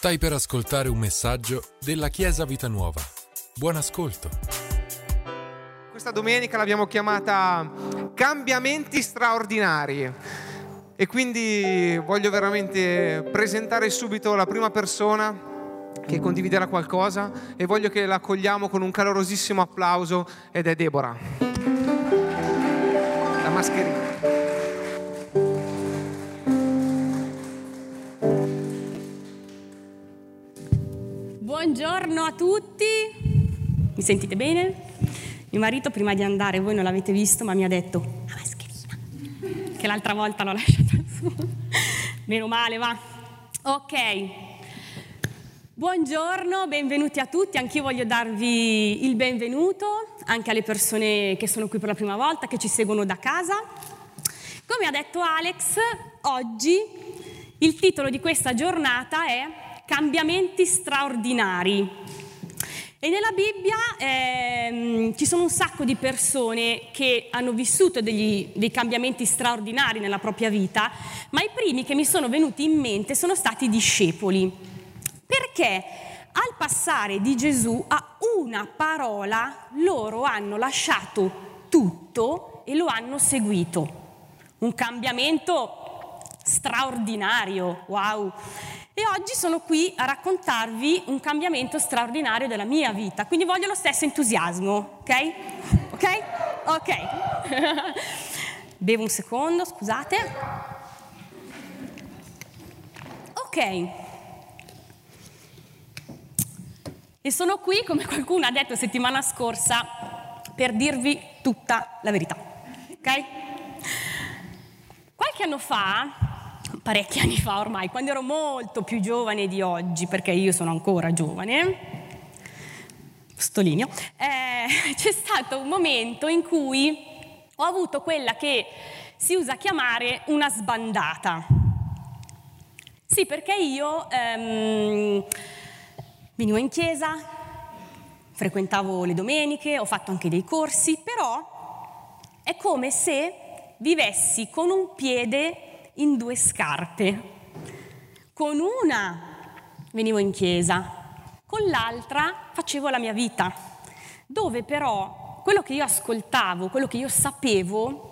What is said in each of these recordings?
Stai per ascoltare un messaggio della Chiesa Vita Nuova. Buon ascolto. Questa domenica l'abbiamo chiamata Cambiamenti straordinari. E quindi voglio veramente presentare subito la prima persona che condividerà qualcosa e voglio che la accogliamo con un calorosissimo applauso ed è Deborah. La mascherina. Buongiorno a tutti, mi sentite bene? Mio marito prima di andare, voi non l'avete visto, ma mi ha detto la mascherina, che l'altra volta l'ho lasciata su. Meno male, va. Ok. Buongiorno, benvenuti a tutti, anch'io voglio darvi il benvenuto, anche alle persone che sono qui per la prima volta, che ci seguono da casa. Come ha detto Alex, oggi il titolo di questa giornata è cambiamenti straordinari. E nella Bibbia ehm, ci sono un sacco di persone che hanno vissuto degli, dei cambiamenti straordinari nella propria vita, ma i primi che mi sono venuti in mente sono stati i discepoli. Perché al passare di Gesù a una parola loro hanno lasciato tutto e lo hanno seguito. Un cambiamento straordinario, wow! E oggi sono qui a raccontarvi un cambiamento straordinario della mia vita, quindi voglio lo stesso entusiasmo, ok? Ok? Ok. Bevo un secondo, scusate. Ok. E sono qui, come qualcuno ha detto settimana scorsa, per dirvi tutta la verità. Ok? Qualche anno fa parecchi anni fa ormai, quando ero molto più giovane di oggi, perché io sono ancora giovane, Stolinio, eh, c'è stato un momento in cui ho avuto quella che si usa chiamare una sbandata. Sì, perché io ehm, venivo in chiesa, frequentavo le domeniche, ho fatto anche dei corsi, però è come se vivessi con un piede in due scarpe. Con una venivo in chiesa, con l'altra facevo la mia vita, dove però quello che io ascoltavo, quello che io sapevo,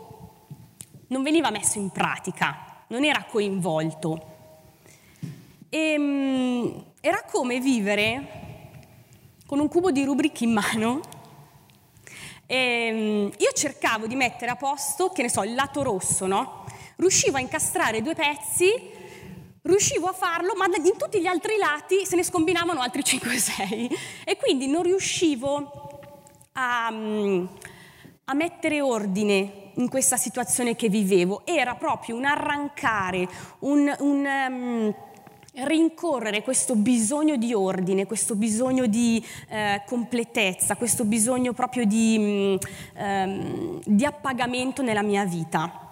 non veniva messo in pratica, non era coinvolto. E, um, era come vivere con un cubo di rubriche in mano. E, um, io cercavo di mettere a posto, che ne so, il lato rosso, no? Riuscivo a incastrare due pezzi, riuscivo a farlo, ma in tutti gli altri lati se ne scombinavano altri 5-6 e quindi non riuscivo a, mm, a mettere ordine in questa situazione che vivevo. Era proprio un arrancare, un, un um, rincorrere questo bisogno di ordine, questo bisogno di eh, completezza, questo bisogno proprio di, um, di appagamento nella mia vita.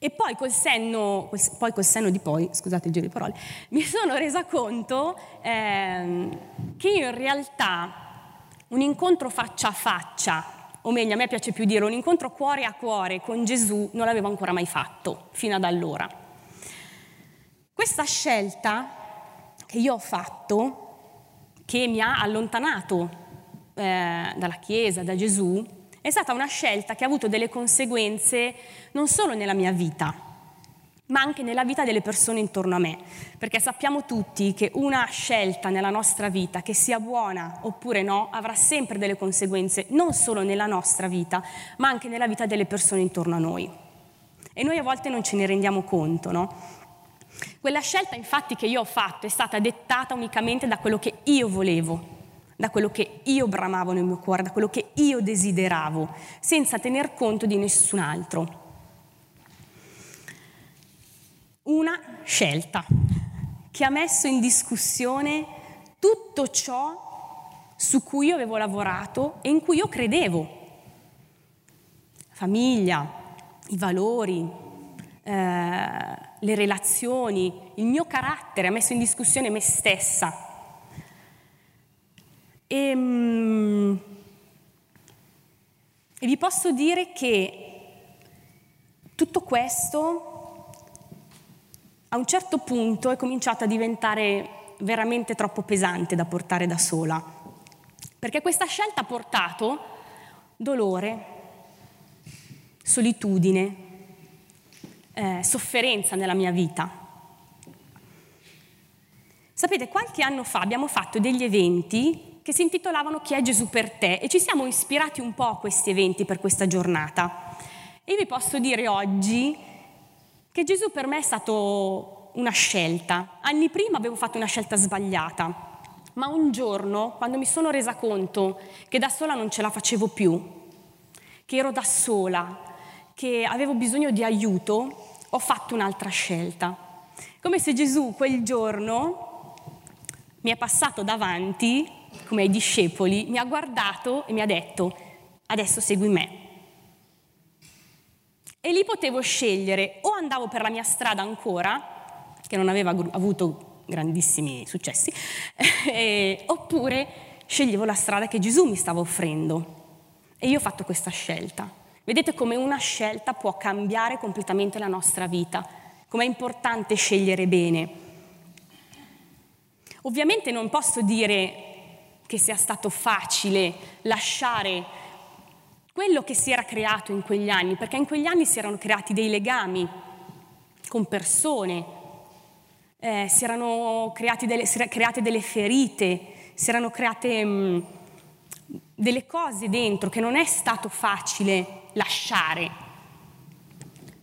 E poi col, senno, poi col senno di poi, scusate il giro di parole, mi sono resa conto ehm, che in realtà un incontro faccia a faccia, o meglio a me piace più dire un incontro cuore a cuore con Gesù non l'avevo ancora mai fatto fino ad allora. Questa scelta che io ho fatto, che mi ha allontanato eh, dalla Chiesa, da Gesù, è stata una scelta che ha avuto delle conseguenze non solo nella mia vita, ma anche nella vita delle persone intorno a me, perché sappiamo tutti che una scelta nella nostra vita, che sia buona oppure no, avrà sempre delle conseguenze non solo nella nostra vita, ma anche nella vita delle persone intorno a noi. E noi a volte non ce ne rendiamo conto, no? Quella scelta infatti che io ho fatto è stata dettata unicamente da quello che io volevo, da quello che io bramavo nel mio cuore, da quello che io desideravo, senza tener conto di nessun altro. Una scelta che ha messo in discussione tutto ciò su cui io avevo lavorato e in cui io credevo. Famiglia, i valori, eh, le relazioni, il mio carattere, ha messo in discussione me stessa e, ehm, e vi posso dire che tutto questo a un certo punto è cominciato a diventare veramente troppo pesante da portare da sola, perché questa scelta ha portato dolore, solitudine, eh, sofferenza nella mia vita. Sapete, qualche anno fa abbiamo fatto degli eventi che si intitolavano Chi è Gesù per te e ci siamo ispirati un po' a questi eventi per questa giornata. E vi posso dire oggi che Gesù per me è stato una scelta. Anni prima avevo fatto una scelta sbagliata, ma un giorno, quando mi sono resa conto che da sola non ce la facevo più, che ero da sola, che avevo bisogno di aiuto, ho fatto un'altra scelta. Come se Gesù quel giorno mi è passato davanti, come ai discepoli, mi ha guardato e mi ha detto, adesso segui me. E lì potevo scegliere o andavo per la mia strada ancora, che non aveva avuto grandissimi successi, eh, oppure sceglievo la strada che Gesù mi stava offrendo. E io ho fatto questa scelta. Vedete come una scelta può cambiare completamente la nostra vita, com'è importante scegliere bene. Ovviamente non posso dire che sia stato facile lasciare quello che si era creato in quegli anni, perché in quegli anni si erano creati dei legami con persone, eh, si erano delle, si create delle ferite, si erano create mh, mm, delle cose dentro che non è stato facile lasciare.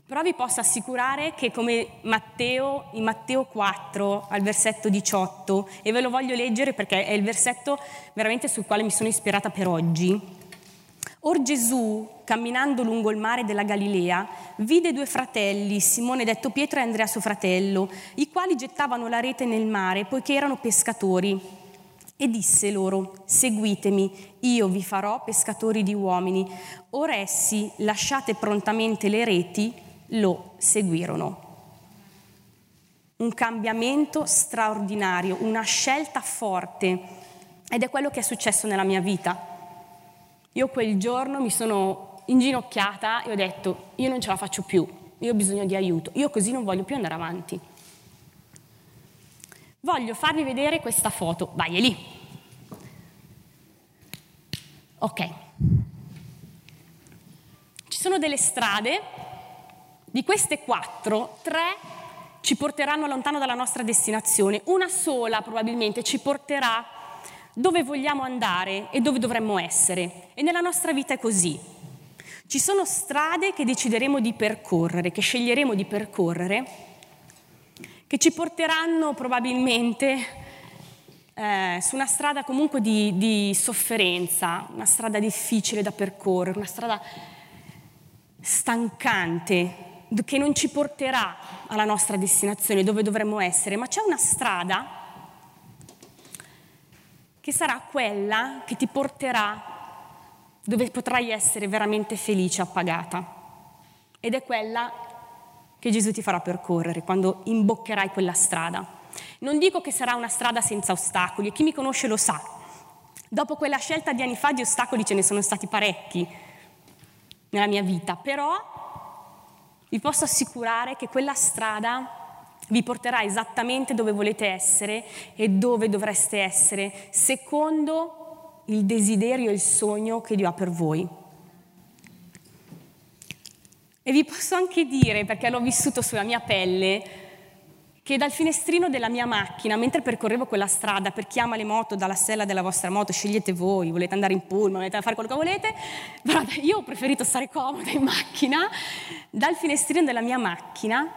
Però vi posso assicurare che come Matteo, in Matteo 4 al versetto 18, e ve lo voglio leggere perché è il versetto veramente sul quale mi sono ispirata per oggi, Or Gesù, camminando lungo il mare della Galilea, vide due fratelli, Simone detto Pietro e Andrea suo fratello, i quali gettavano la rete nel mare poiché erano pescatori. E disse loro, seguitemi, io vi farò pescatori di uomini. Ora essi, lasciate prontamente le reti, lo seguirono. Un cambiamento straordinario, una scelta forte ed è quello che è successo nella mia vita. Io quel giorno mi sono inginocchiata e ho detto, io non ce la faccio più, io ho bisogno di aiuto, io così non voglio più andare avanti. Voglio farvi vedere questa foto, vai è lì. Ok. Ci sono delle strade, di queste quattro, tre ci porteranno lontano dalla nostra destinazione, una sola probabilmente ci porterà dove vogliamo andare e dove dovremmo essere. E nella nostra vita è così. Ci sono strade che decideremo di percorrere, che sceglieremo di percorrere, che ci porteranno probabilmente eh, su una strada comunque di, di sofferenza, una strada difficile da percorrere, una strada stancante, che non ci porterà alla nostra destinazione, dove dovremmo essere, ma c'è una strada che sarà quella che ti porterà dove potrai essere veramente felice, appagata. Ed è quella che Gesù ti farà percorrere quando imboccherai quella strada. Non dico che sarà una strada senza ostacoli, e chi mi conosce lo sa. Dopo quella scelta di anni fa di ostacoli ce ne sono stati parecchi nella mia vita, però vi posso assicurare che quella strada vi porterà esattamente dove volete essere e dove dovreste essere, secondo il desiderio e il sogno che Dio ha per voi. E vi posso anche dire, perché l'ho vissuto sulla mia pelle, che dal finestrino della mia macchina, mentre percorrevo quella strada, per chi ama le moto, dalla sella della vostra moto, scegliete voi, volete andare in pullman, volete fare quello che volete, guarda, io ho preferito stare comoda in macchina, dal finestrino della mia macchina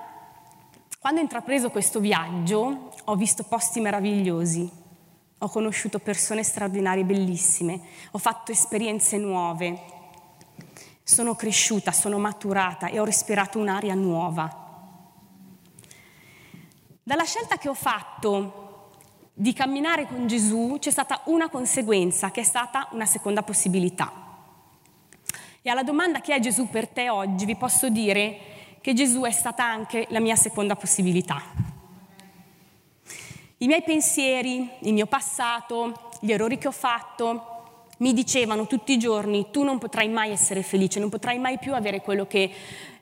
quando ho intrapreso questo viaggio ho visto posti meravigliosi, ho conosciuto persone straordinarie, bellissime, ho fatto esperienze nuove, sono cresciuta, sono maturata e ho respirato un'aria nuova. Dalla scelta che ho fatto di camminare con Gesù c'è stata una conseguenza che è stata una seconda possibilità. E alla domanda chi è Gesù per te oggi vi posso dire che Gesù è stata anche la mia seconda possibilità. I miei pensieri, il mio passato, gli errori che ho fatto mi dicevano tutti i giorni tu non potrai mai essere felice, non potrai mai più avere quello che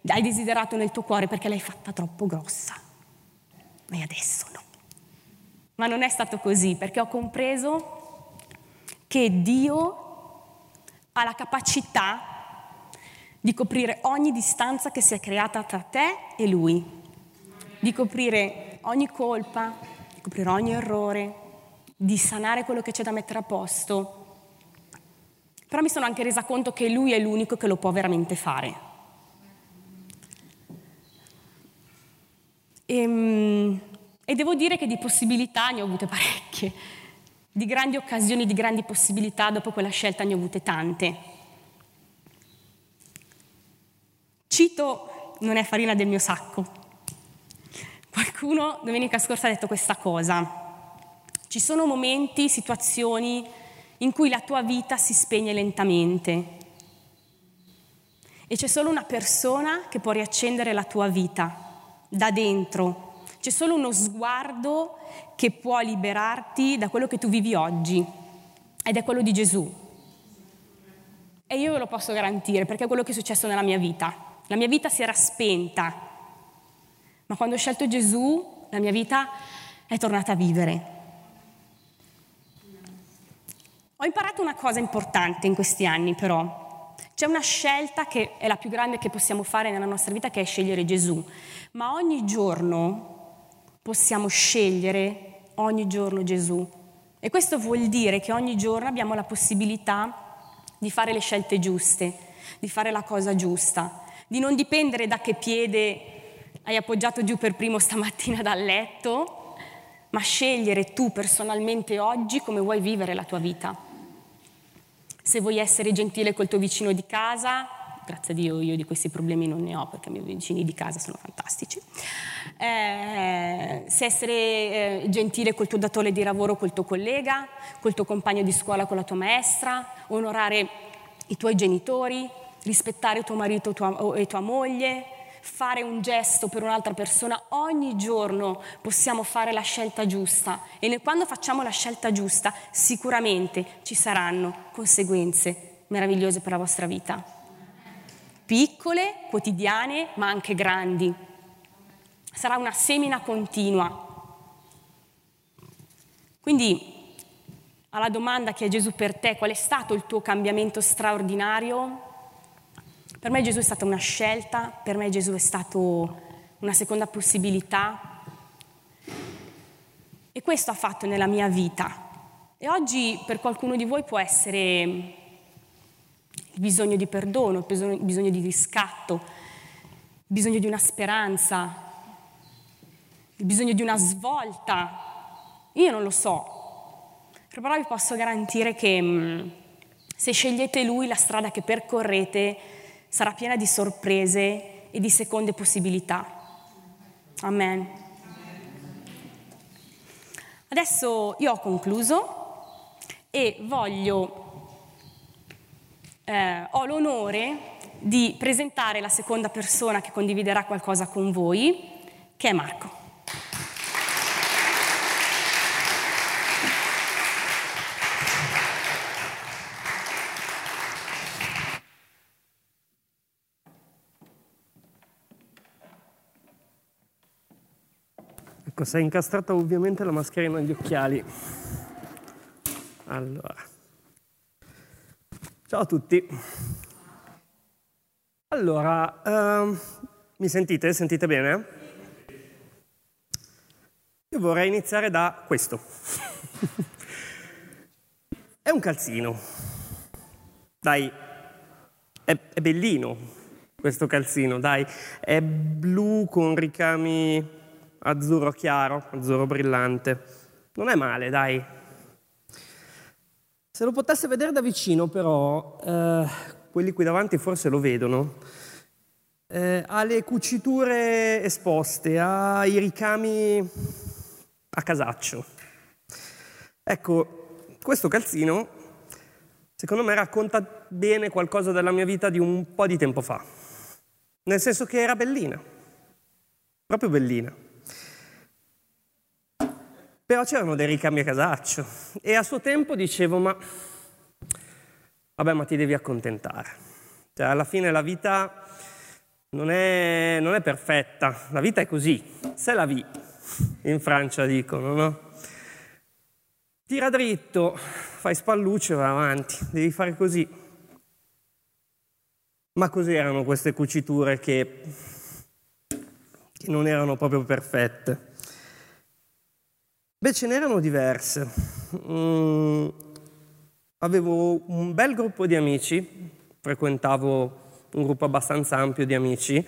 hai desiderato nel tuo cuore perché l'hai fatta troppo grossa. E adesso no. Ma non è stato così perché ho compreso che Dio ha la capacità di coprire ogni distanza che si è creata tra te e Lui, di coprire ogni colpa, di coprire ogni errore, di sanare quello che c'è da mettere a posto. Però mi sono anche resa conto che Lui è l'unico che lo può veramente fare. E, ehm, e devo dire che di possibilità ne ho avute parecchie, di grandi occasioni, di grandi possibilità, dopo quella scelta ne ho avute tante. Cito, non è farina del mio sacco. Qualcuno domenica scorsa ha detto questa cosa. Ci sono momenti, situazioni in cui la tua vita si spegne lentamente e c'è solo una persona che può riaccendere la tua vita da dentro. C'è solo uno sguardo che può liberarti da quello che tu vivi oggi ed è quello di Gesù. E io ve lo posso garantire perché è quello che è successo nella mia vita. La mia vita si era spenta, ma quando ho scelto Gesù, la mia vita è tornata a vivere. Ho imparato una cosa importante in questi anni, però. C'è una scelta che è la più grande che possiamo fare nella nostra vita, che è scegliere Gesù. Ma ogni giorno possiamo scegliere ogni giorno Gesù. E questo vuol dire che ogni giorno abbiamo la possibilità di fare le scelte giuste, di fare la cosa giusta di non dipendere da che piede hai appoggiato giù per primo stamattina dal letto, ma scegliere tu personalmente oggi come vuoi vivere la tua vita. Se vuoi essere gentile col tuo vicino di casa, grazie a Dio io di questi problemi non ne ho perché i miei vicini di casa sono fantastici. Eh, se essere eh, gentile col tuo datore di lavoro, col tuo collega, col tuo compagno di scuola, con la tua maestra, onorare i tuoi genitori, rispettare tuo marito tua, e tua moglie, fare un gesto per un'altra persona, ogni giorno possiamo fare la scelta giusta e quando facciamo la scelta giusta sicuramente ci saranno conseguenze meravigliose per la vostra vita. Piccole, quotidiane, ma anche grandi. Sarà una semina continua. Quindi alla domanda che è Gesù per te, qual è stato il tuo cambiamento straordinario? Per me Gesù è stata una scelta, per me Gesù è stato una seconda possibilità e questo ha fatto nella mia vita. E oggi per qualcuno di voi può essere il bisogno di perdono, il bisogno di riscatto, il bisogno di una speranza, il bisogno di una svolta. Io non lo so, però vi posso garantire che mm, se scegliete Lui la strada che percorrete, sarà piena di sorprese e di seconde possibilità. Amen. Adesso io ho concluso e voglio, eh, ho l'onore di presentare la seconda persona che condividerà qualcosa con voi, che è Marco. Ecco, si è incastrata ovviamente la mascherina agli occhiali. Allora. Ciao a tutti. Allora, uh, mi sentite? Sentite bene? Io vorrei iniziare da questo. è un calzino. Dai, è, è bellino questo calzino, dai. È blu con ricami azzurro chiaro, azzurro brillante. Non è male, dai. Se lo potesse vedere da vicino, però, eh, quelli qui davanti forse lo vedono, eh, ha le cuciture esposte, ha i ricami a casaccio. Ecco, questo calzino, secondo me, racconta bene qualcosa della mia vita di un po' di tempo fa. Nel senso che era bellina, proprio bellina. Però c'erano dei ricami a casaccio e a suo tempo dicevo, ma vabbè, ma ti devi accontentare. Cioè, alla fine la vita non è, non è perfetta, la vita è così, se la vi in Francia dicono, no? Tira dritto, fai spallucce e vai avanti, devi fare così. Ma cos'erano queste cuciture che, che non erano proprio perfette? Beh, ce n'erano diverse. Mm, avevo un bel gruppo di amici, frequentavo un gruppo abbastanza ampio di amici,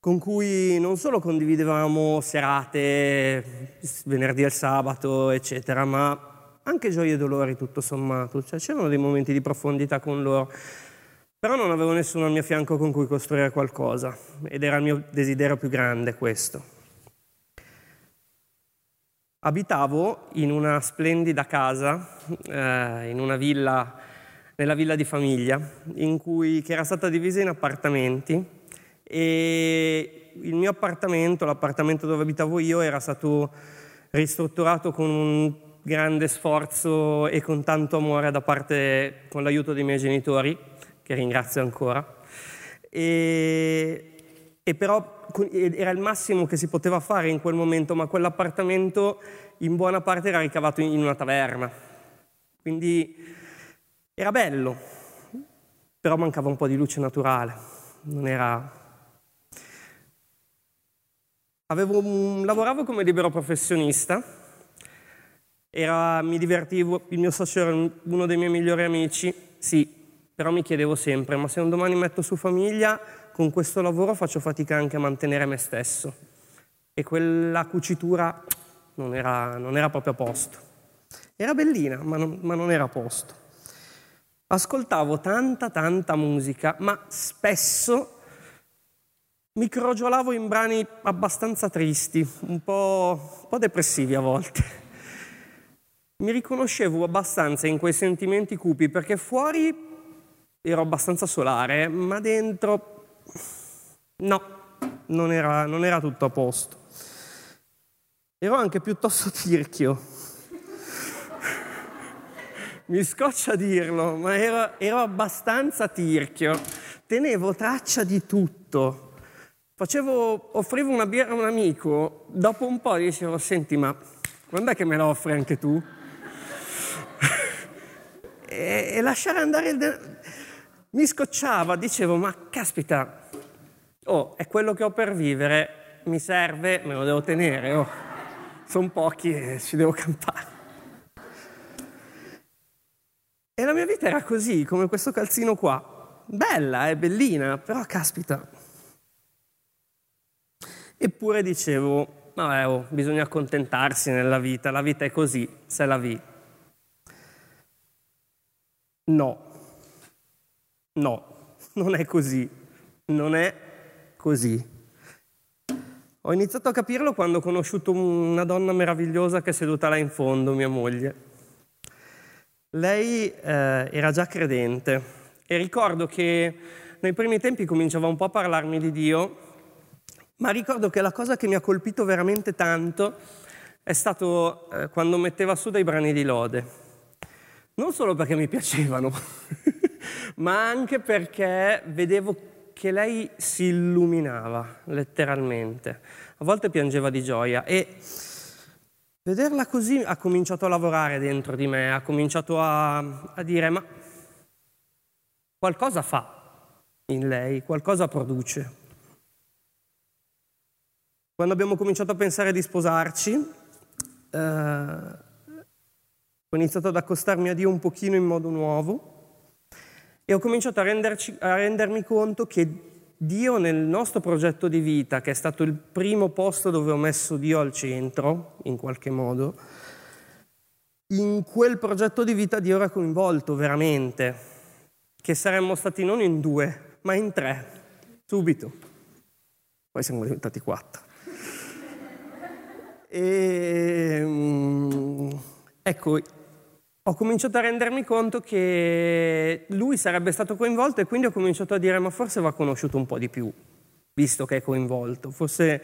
con cui non solo condividevamo serate, venerdì e sabato, eccetera, ma anche gioie e dolori tutto sommato, cioè c'erano dei momenti di profondità con loro, però non avevo nessuno al mio fianco con cui costruire qualcosa ed era il mio desiderio più grande questo. Abitavo in una splendida casa, eh, villa, nella villa di famiglia, cui, che era stata divisa in appartamenti e il mio appartamento, l'appartamento dove abitavo io, era stato ristrutturato con un grande sforzo e con tanto amore da parte, con l'aiuto dei miei genitori, che ringrazio ancora. E, e però era il massimo che si poteva fare in quel momento, ma quell'appartamento in buona parte era ricavato in una taverna. Quindi era bello, però mancava un po' di luce naturale. Non era... Avevo, lavoravo come libero professionista, era, mi divertivo, il mio socio era uno dei miei migliori amici, sì, però mi chiedevo sempre, ma se un domani metto su famiglia, con questo lavoro faccio fatica anche a mantenere me stesso. E quella cucitura non era, non era proprio a posto. Era bellina, ma non, ma non era a posto. Ascoltavo tanta, tanta musica, ma spesso mi crogiolavo in brani abbastanza tristi, un po', un po' depressivi a volte. Mi riconoscevo abbastanza in quei sentimenti cupi perché fuori ero abbastanza solare, ma dentro No, non era, non era tutto a posto. Ero anche piuttosto tirchio. Mi scoccia dirlo, ma ero, ero abbastanza tirchio. Tenevo traccia di tutto. Facevo, offrivo una birra a un amico, dopo un po' dicevo, senti, ma quando è che me la offri anche tu? e, e lasciare andare il denaro mi scocciava, dicevo, ma caspita, oh, è quello che ho per vivere, mi serve, me lo devo tenere, oh. sono pochi e ci devo campare. E la mia vita era così, come questo calzino qua. Bella, è bellina, però caspita. Eppure dicevo, vabbè, oh, bisogna accontentarsi nella vita, la vita è così, se la vi. No, No, non è così. Non è così. Ho iniziato a capirlo quando ho conosciuto una donna meravigliosa che è seduta là in fondo, mia moglie. Lei eh, era già credente e ricordo che nei primi tempi cominciava un po' a parlarmi di Dio, ma ricordo che la cosa che mi ha colpito veramente tanto è stato eh, quando metteva su dei brani di lode. Non solo perché mi piacevano, ma anche perché vedevo che lei si illuminava letteralmente. A volte piangeva di gioia e vederla così ha cominciato a lavorare dentro di me, ha cominciato a, a dire ma qualcosa fa in lei, qualcosa produce. Quando abbiamo cominciato a pensare di sposarci, eh, ho iniziato ad accostarmi a Dio un pochino in modo nuovo e ho cominciato a, renderci, a rendermi conto che Dio nel nostro progetto di vita, che è stato il primo posto dove ho messo Dio al centro, in qualche modo, in quel progetto di vita Dio era coinvolto veramente, che saremmo stati non in due, ma in tre, subito. Poi siamo diventati quattro. E, mm, ecco, ho cominciato a rendermi conto che lui sarebbe stato coinvolto e quindi ho cominciato a dire ma forse va conosciuto un po' di più, visto che è coinvolto, forse,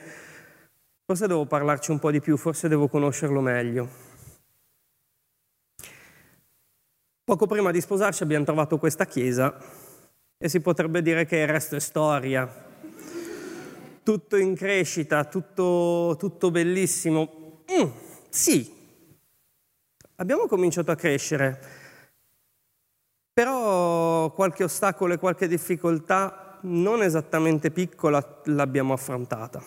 forse devo parlarci un po' di più, forse devo conoscerlo meglio. Poco prima di sposarci abbiamo trovato questa chiesa e si potrebbe dire che il resto è storia. Tutto in crescita, tutto, tutto bellissimo. mm, sì, abbiamo cominciato a crescere, però qualche ostacolo e qualche difficoltà non esattamente piccola l'abbiamo affrontata.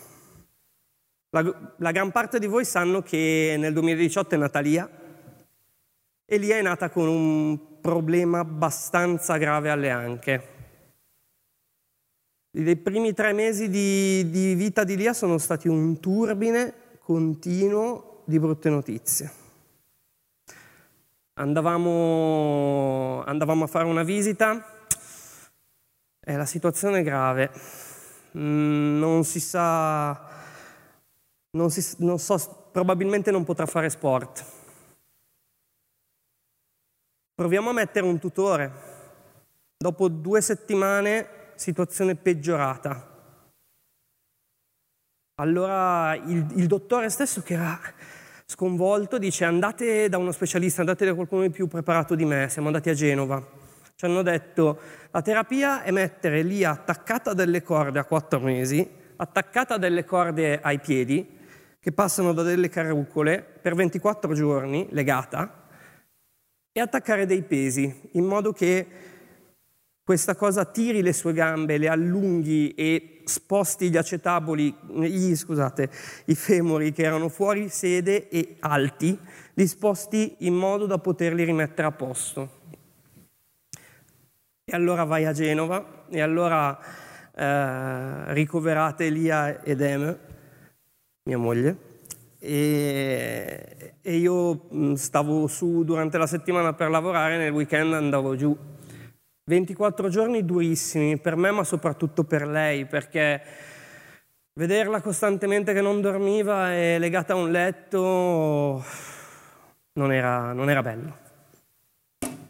La, la, gran parte di voi sanno che nel 2018 è nata Lia e Lia è nata con un problema abbastanza grave alle anche. I primi tre mesi di, di vita di Lia sono stati un turbine continuo di brutte notizie. Andavamo, andavamo a fare una visita e la situazione è grave. Mm, non si sa, non, si, non so, probabilmente non potrà fare sport. Proviamo a mettere un tutore. Dopo due settimane situazione peggiorata. Allora il, il, dottore stesso che era sconvolto dice andate da uno specialista, andate da qualcuno di più preparato di me, siamo andati a Genova. Ci hanno detto la terapia è mettere lì attaccata delle corde a quattro mesi, attaccata delle corde ai piedi, che passano da delle carrucole per 24 giorni, legata, e attaccare dei pesi, in modo che questa cosa tiri le sue gambe, le allunghi e sposti gli acetaboli, gli, scusate, i femori che erano fuori sede e alti, li sposti in modo da poterli rimettere a posto. E allora vai a Genova e allora eh, ricoverate Elia ed Em, mia moglie, e, e io mm, stavo su durante la settimana per lavorare, nel weekend andavo giù 24 giorni durissimi per me, ma soprattutto per lei, perché vederla costantemente che non dormiva e legata a un letto non era, non era bello.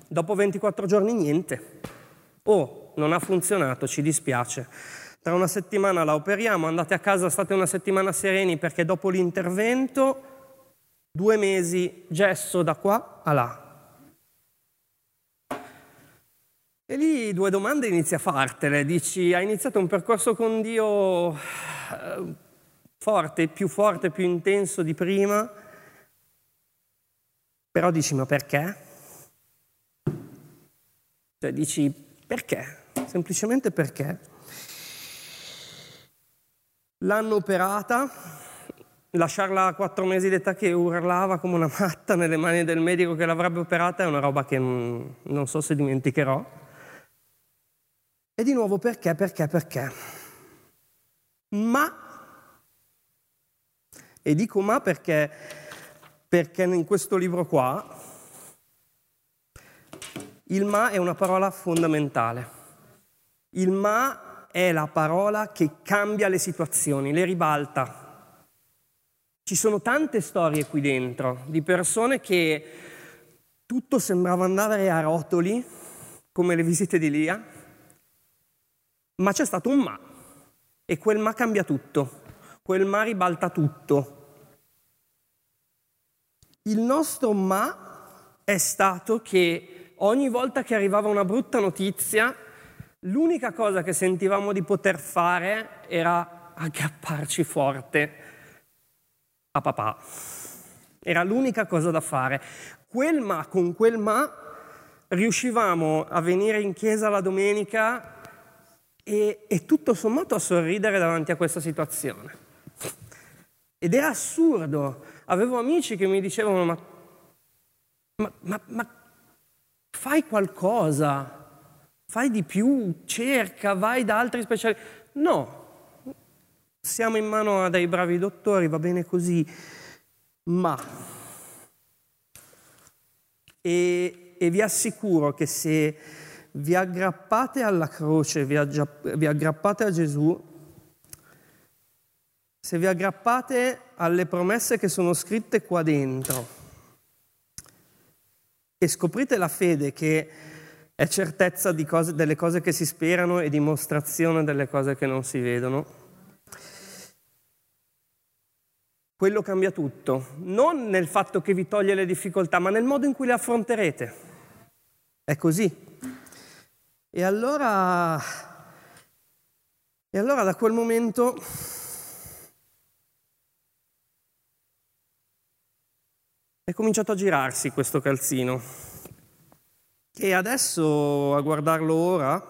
Dopo 24 giorni niente. Oh, non ha funzionato, ci dispiace. Tra una settimana la operiamo, andate a casa, state una settimana sereni perché dopo l'intervento, due mesi gesso da qua a là, E lì due domande inizi a fartele. Dici, hai iniziato un percorso con Dio eh, forte, più forte, più intenso di prima, però dici, ma perché? Cioè dici, perché? Semplicemente perché? L'hanno operata, lasciarla a quattro mesi d'età che urlava come una matta nelle mani del medico che l'avrebbe operata è una roba che non, non so se dimenticherò. E di nuovo perché, perché, perché? Ma, e dico ma perché, perché in questo libro qua il ma è una parola fondamentale. Il ma è la parola che cambia le situazioni, le ribalta. Ci sono tante storie qui dentro di persone che tutto sembrava andare a rotoli, come le visite di Lia, ma c'è stato un ma e quel ma cambia tutto, quel ma ribalta tutto. Il nostro ma è stato che ogni volta che arrivava una brutta notizia, l'unica cosa che sentivamo di poter fare era aggrapparci forte a papà. Era l'unica cosa da fare. Quel ma, con quel ma, riuscivamo a venire in chiesa la domenica e, e tutto sommato a sorridere davanti a questa situazione. Ed era assurdo. Avevo amici che mi dicevano, ma, ma, ma, ma fai qualcosa, fai di più, cerca, vai da altri specialisti. No, siamo in mano a dei bravi dottori, va bene così, ma... E, e vi assicuro che se vi aggrappate alla croce, vi, vi aggrappate a Gesù, se vi aggrappate alle promesse che sono scritte qua dentro e scoprite la fede che è certezza cose, delle cose che si sperano e dimostrazione delle cose che non si vedono, quello cambia tutto, non nel fatto che vi toglie le difficoltà, ma nel modo in cui le affronterete. È così. E allora, e allora da quel momento è cominciato a girarsi questo calzino. E adesso, a guardarlo ora,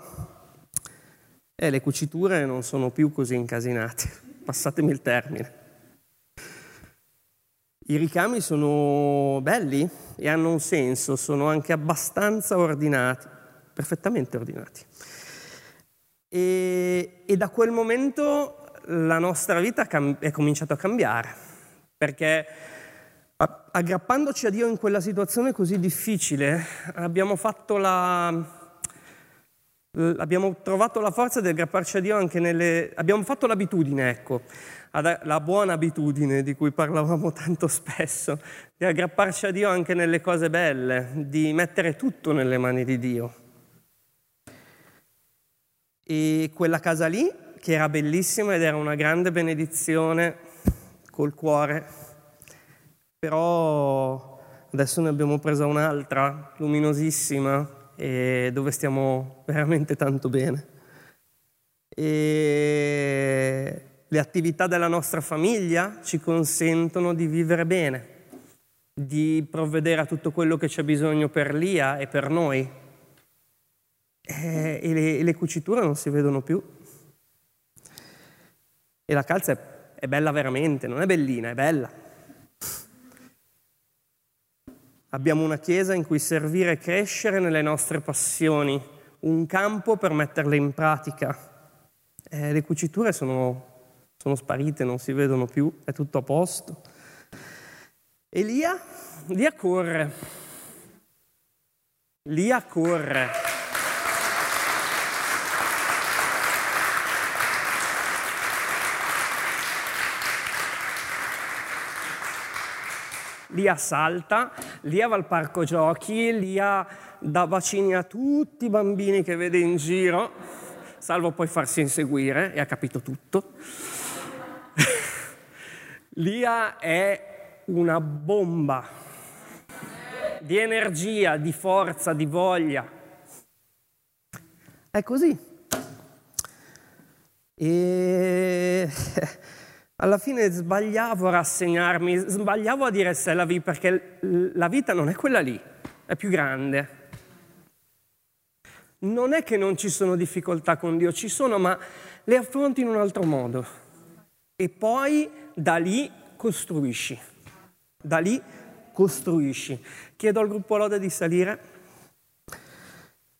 eh, le cuciture non sono più così incasinate, passatemi il termine. I ricami sono belli e hanno un senso, sono anche abbastanza ordinati, perfettamente ordinati. E, e da quel momento la nostra vita è cominciata a cambiare, perché aggrappandoci a Dio in quella situazione così difficile, abbiamo la, abbiamo trovato la forza di aggrapparci a Dio anche nelle... abbiamo fatto l'abitudine, ecco, la buona abitudine di cui parlavamo tanto spesso, di aggrapparci a Dio anche nelle cose belle, di mettere tutto nelle mani di Dio. E quella casa lì, che era bellissima ed era una grande benedizione col cuore, però adesso ne abbiamo presa un'altra, luminosissima, e dove stiamo veramente tanto bene. E le attività della nostra famiglia ci consentono di vivere bene, di provvedere a tutto quello che c'è bisogno per Lia e per noi. E, le, e le cuciture non si vedono più. E la calza è, è bella veramente, non è bellina, è bella. Abbiamo una chiesa in cui servire e crescere nelle nostre passioni, un campo per metterle in pratica. Eh, le cuciture sono, sono sparite, non si vedono più, è tutto a posto. Elia, Lia corre. Lia corre. Lia salta, Lia va al parco giochi, Lia dà bacini a tutti i bambini che vede in giro, salvo poi farsi inseguire e ha capito tutto. Lia è una bomba di energia, di forza, di voglia. È così. E alla fine sbagliavo a rassegnarmi, sbagliavo a dire se la vita, perché la vita non è quella lì, è più grande. Non è che non ci sono difficoltà con Dio, ci sono, ma le affronti in un altro modo. E poi da lì costruisci. Da lì costruisci. Chiedo al gruppo Lode di salire.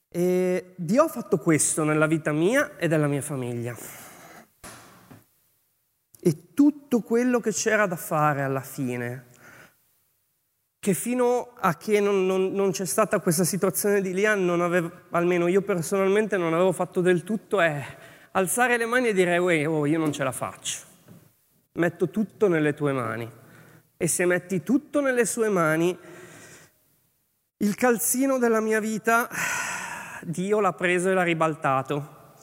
E Dio ha fatto questo nella vita mia e della mia famiglia e tutto quello che c'era da fare alla fine, che fino a che non, non, non c'è stata questa situazione di Lian, non avevo, almeno io personalmente non avevo fatto del tutto, è alzare le mani e dire, oh, io non ce la faccio, metto tutto nelle tue mani. E se metti tutto nelle sue mani, il calzino della mia vita, Dio l'ha preso e l'ha ribaltato,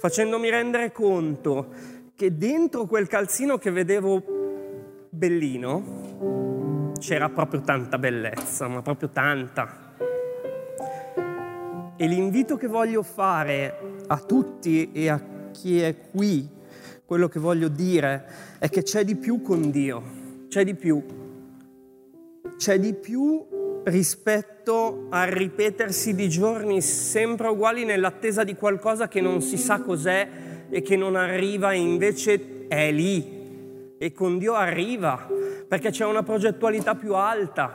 facendomi rendere conto che dentro quel calzino che vedevo bellino c'era proprio tanta bellezza, ma proprio tanta. E l'invito che voglio fare a tutti e a chi è qui, quello che voglio dire, è che c'è di più con Dio, c'è di più. C'è di più rispetto al ripetersi di giorni sempre uguali nell'attesa di qualcosa che non si sa cos'è e che non arriva invece è lì e con Dio arriva perché c'è una progettualità più alta.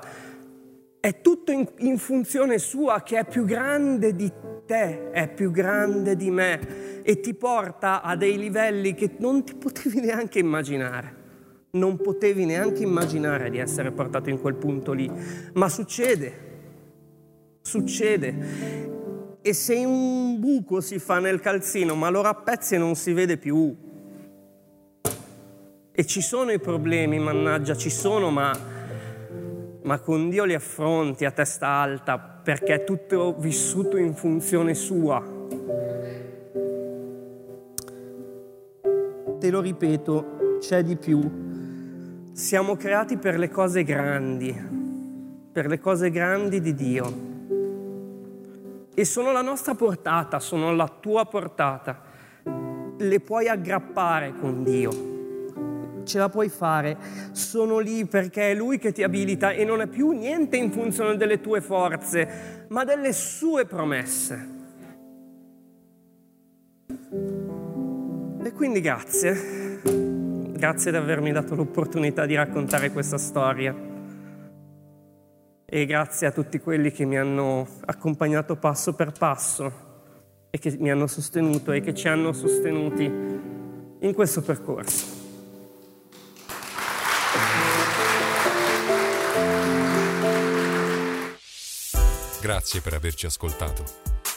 È tutto in, in funzione sua che è più grande di te, è più grande di me e ti porta a dei livelli che non ti potevi neanche immaginare. Non potevi neanche immaginare di essere portato in quel punto lì, ma succede, succede e se un buco si fa nel calzino ma lo rappezzi e non si vede più. E ci sono i problemi, mannaggia, ci sono, ma, ma con Dio li affronti a testa alta perché è tutto vissuto in funzione sua. Te lo ripeto, c'è di più. Siamo creati per le cose grandi, per le cose grandi di Dio e sono la nostra portata, sono la tua portata. Le puoi aggrappare con Dio. ce la puoi fare, sono lì perché è Lui che ti abilita e non è più niente in funzione delle tue forze, ma delle sue promesse. E quindi grazie, grazie di avermi dato l'opportunità di raccontare questa storia. E grazie a tutti quelli che mi hanno accompagnato passo per passo e che mi hanno sostenuto e che ci hanno sostenuti in questo percorso. Grazie per averci ascoltato.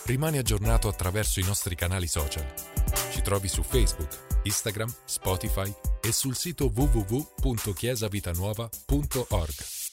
Rimani aggiornato attraverso i nostri canali social. Ci trovi su Facebook, Instagram, Spotify e sul sito www.chiesavitanuova.org.